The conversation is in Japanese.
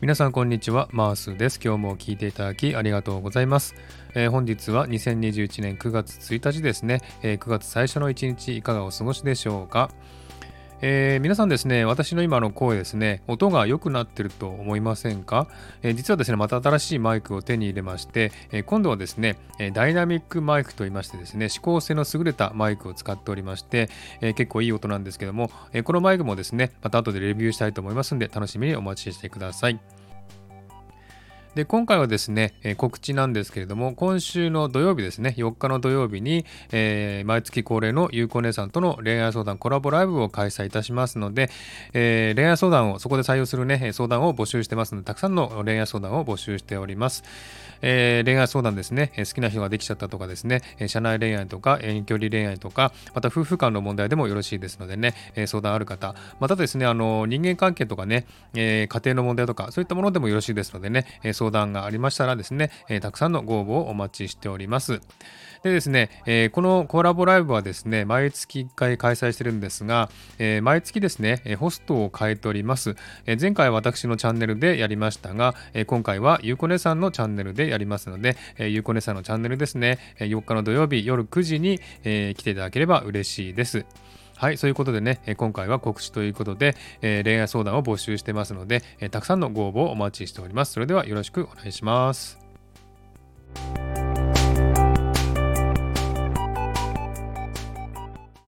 皆さんこんにちはマースです。今日も聞いていただきありがとうございます、えー、本日は2021年9月1日ですね、えー、9月最初の1日いかがお過ごしでしょうか？えー、皆さんですね、私の今の声ですね、音が良くなってると思いませんか、えー、実はですね、また新しいマイクを手に入れまして、えー、今度はですね、ダイナミックマイクといいましてですね、指向性の優れたマイクを使っておりまして、え結構いい音なんですけども、えこのマイクもですね、また後でレビューしたいと思いますので、楽しみにお待ちしてください。で今回はですね、え、告知なんですけれども今週の土曜日ですね4日の土曜日に、えー、毎月恒例のゆうこ姉さんとの恋愛相談コラボライブを開催いたしますので、えー、恋愛相談をそこで採用するね相談を募集してますのでたくさんの恋愛相談を募集しております、え恋愛相談ですね好きな人ができちゃったとかですね社内恋愛とか遠距離恋愛とかまた夫婦間の問題でもよろしいですのでね相談ある方またですねあの人間関係とかね、え家庭の問題とかそういったものでもよろしいですのでね相談がありましたらですね、えたくさんのご応募をお待ちしております。でですね、えー、このコラボライブはですね、毎月1回開催してるんですが、えー、毎月ですね、ホストを変えております。えー、前回私のチャンネルでやりましたが、え今回はゆうこねさんのチャンネルでやりますので、えゆうこねさんのチャンネルですね、4日の土曜日夜9時に、え来ていただければ嬉しいです。はい、そういうことでね、今回は告知ということで、えー、恋愛相談を募集してますので、えー、たくさんのご応募をお待ちしております。それではよろしくお願いします。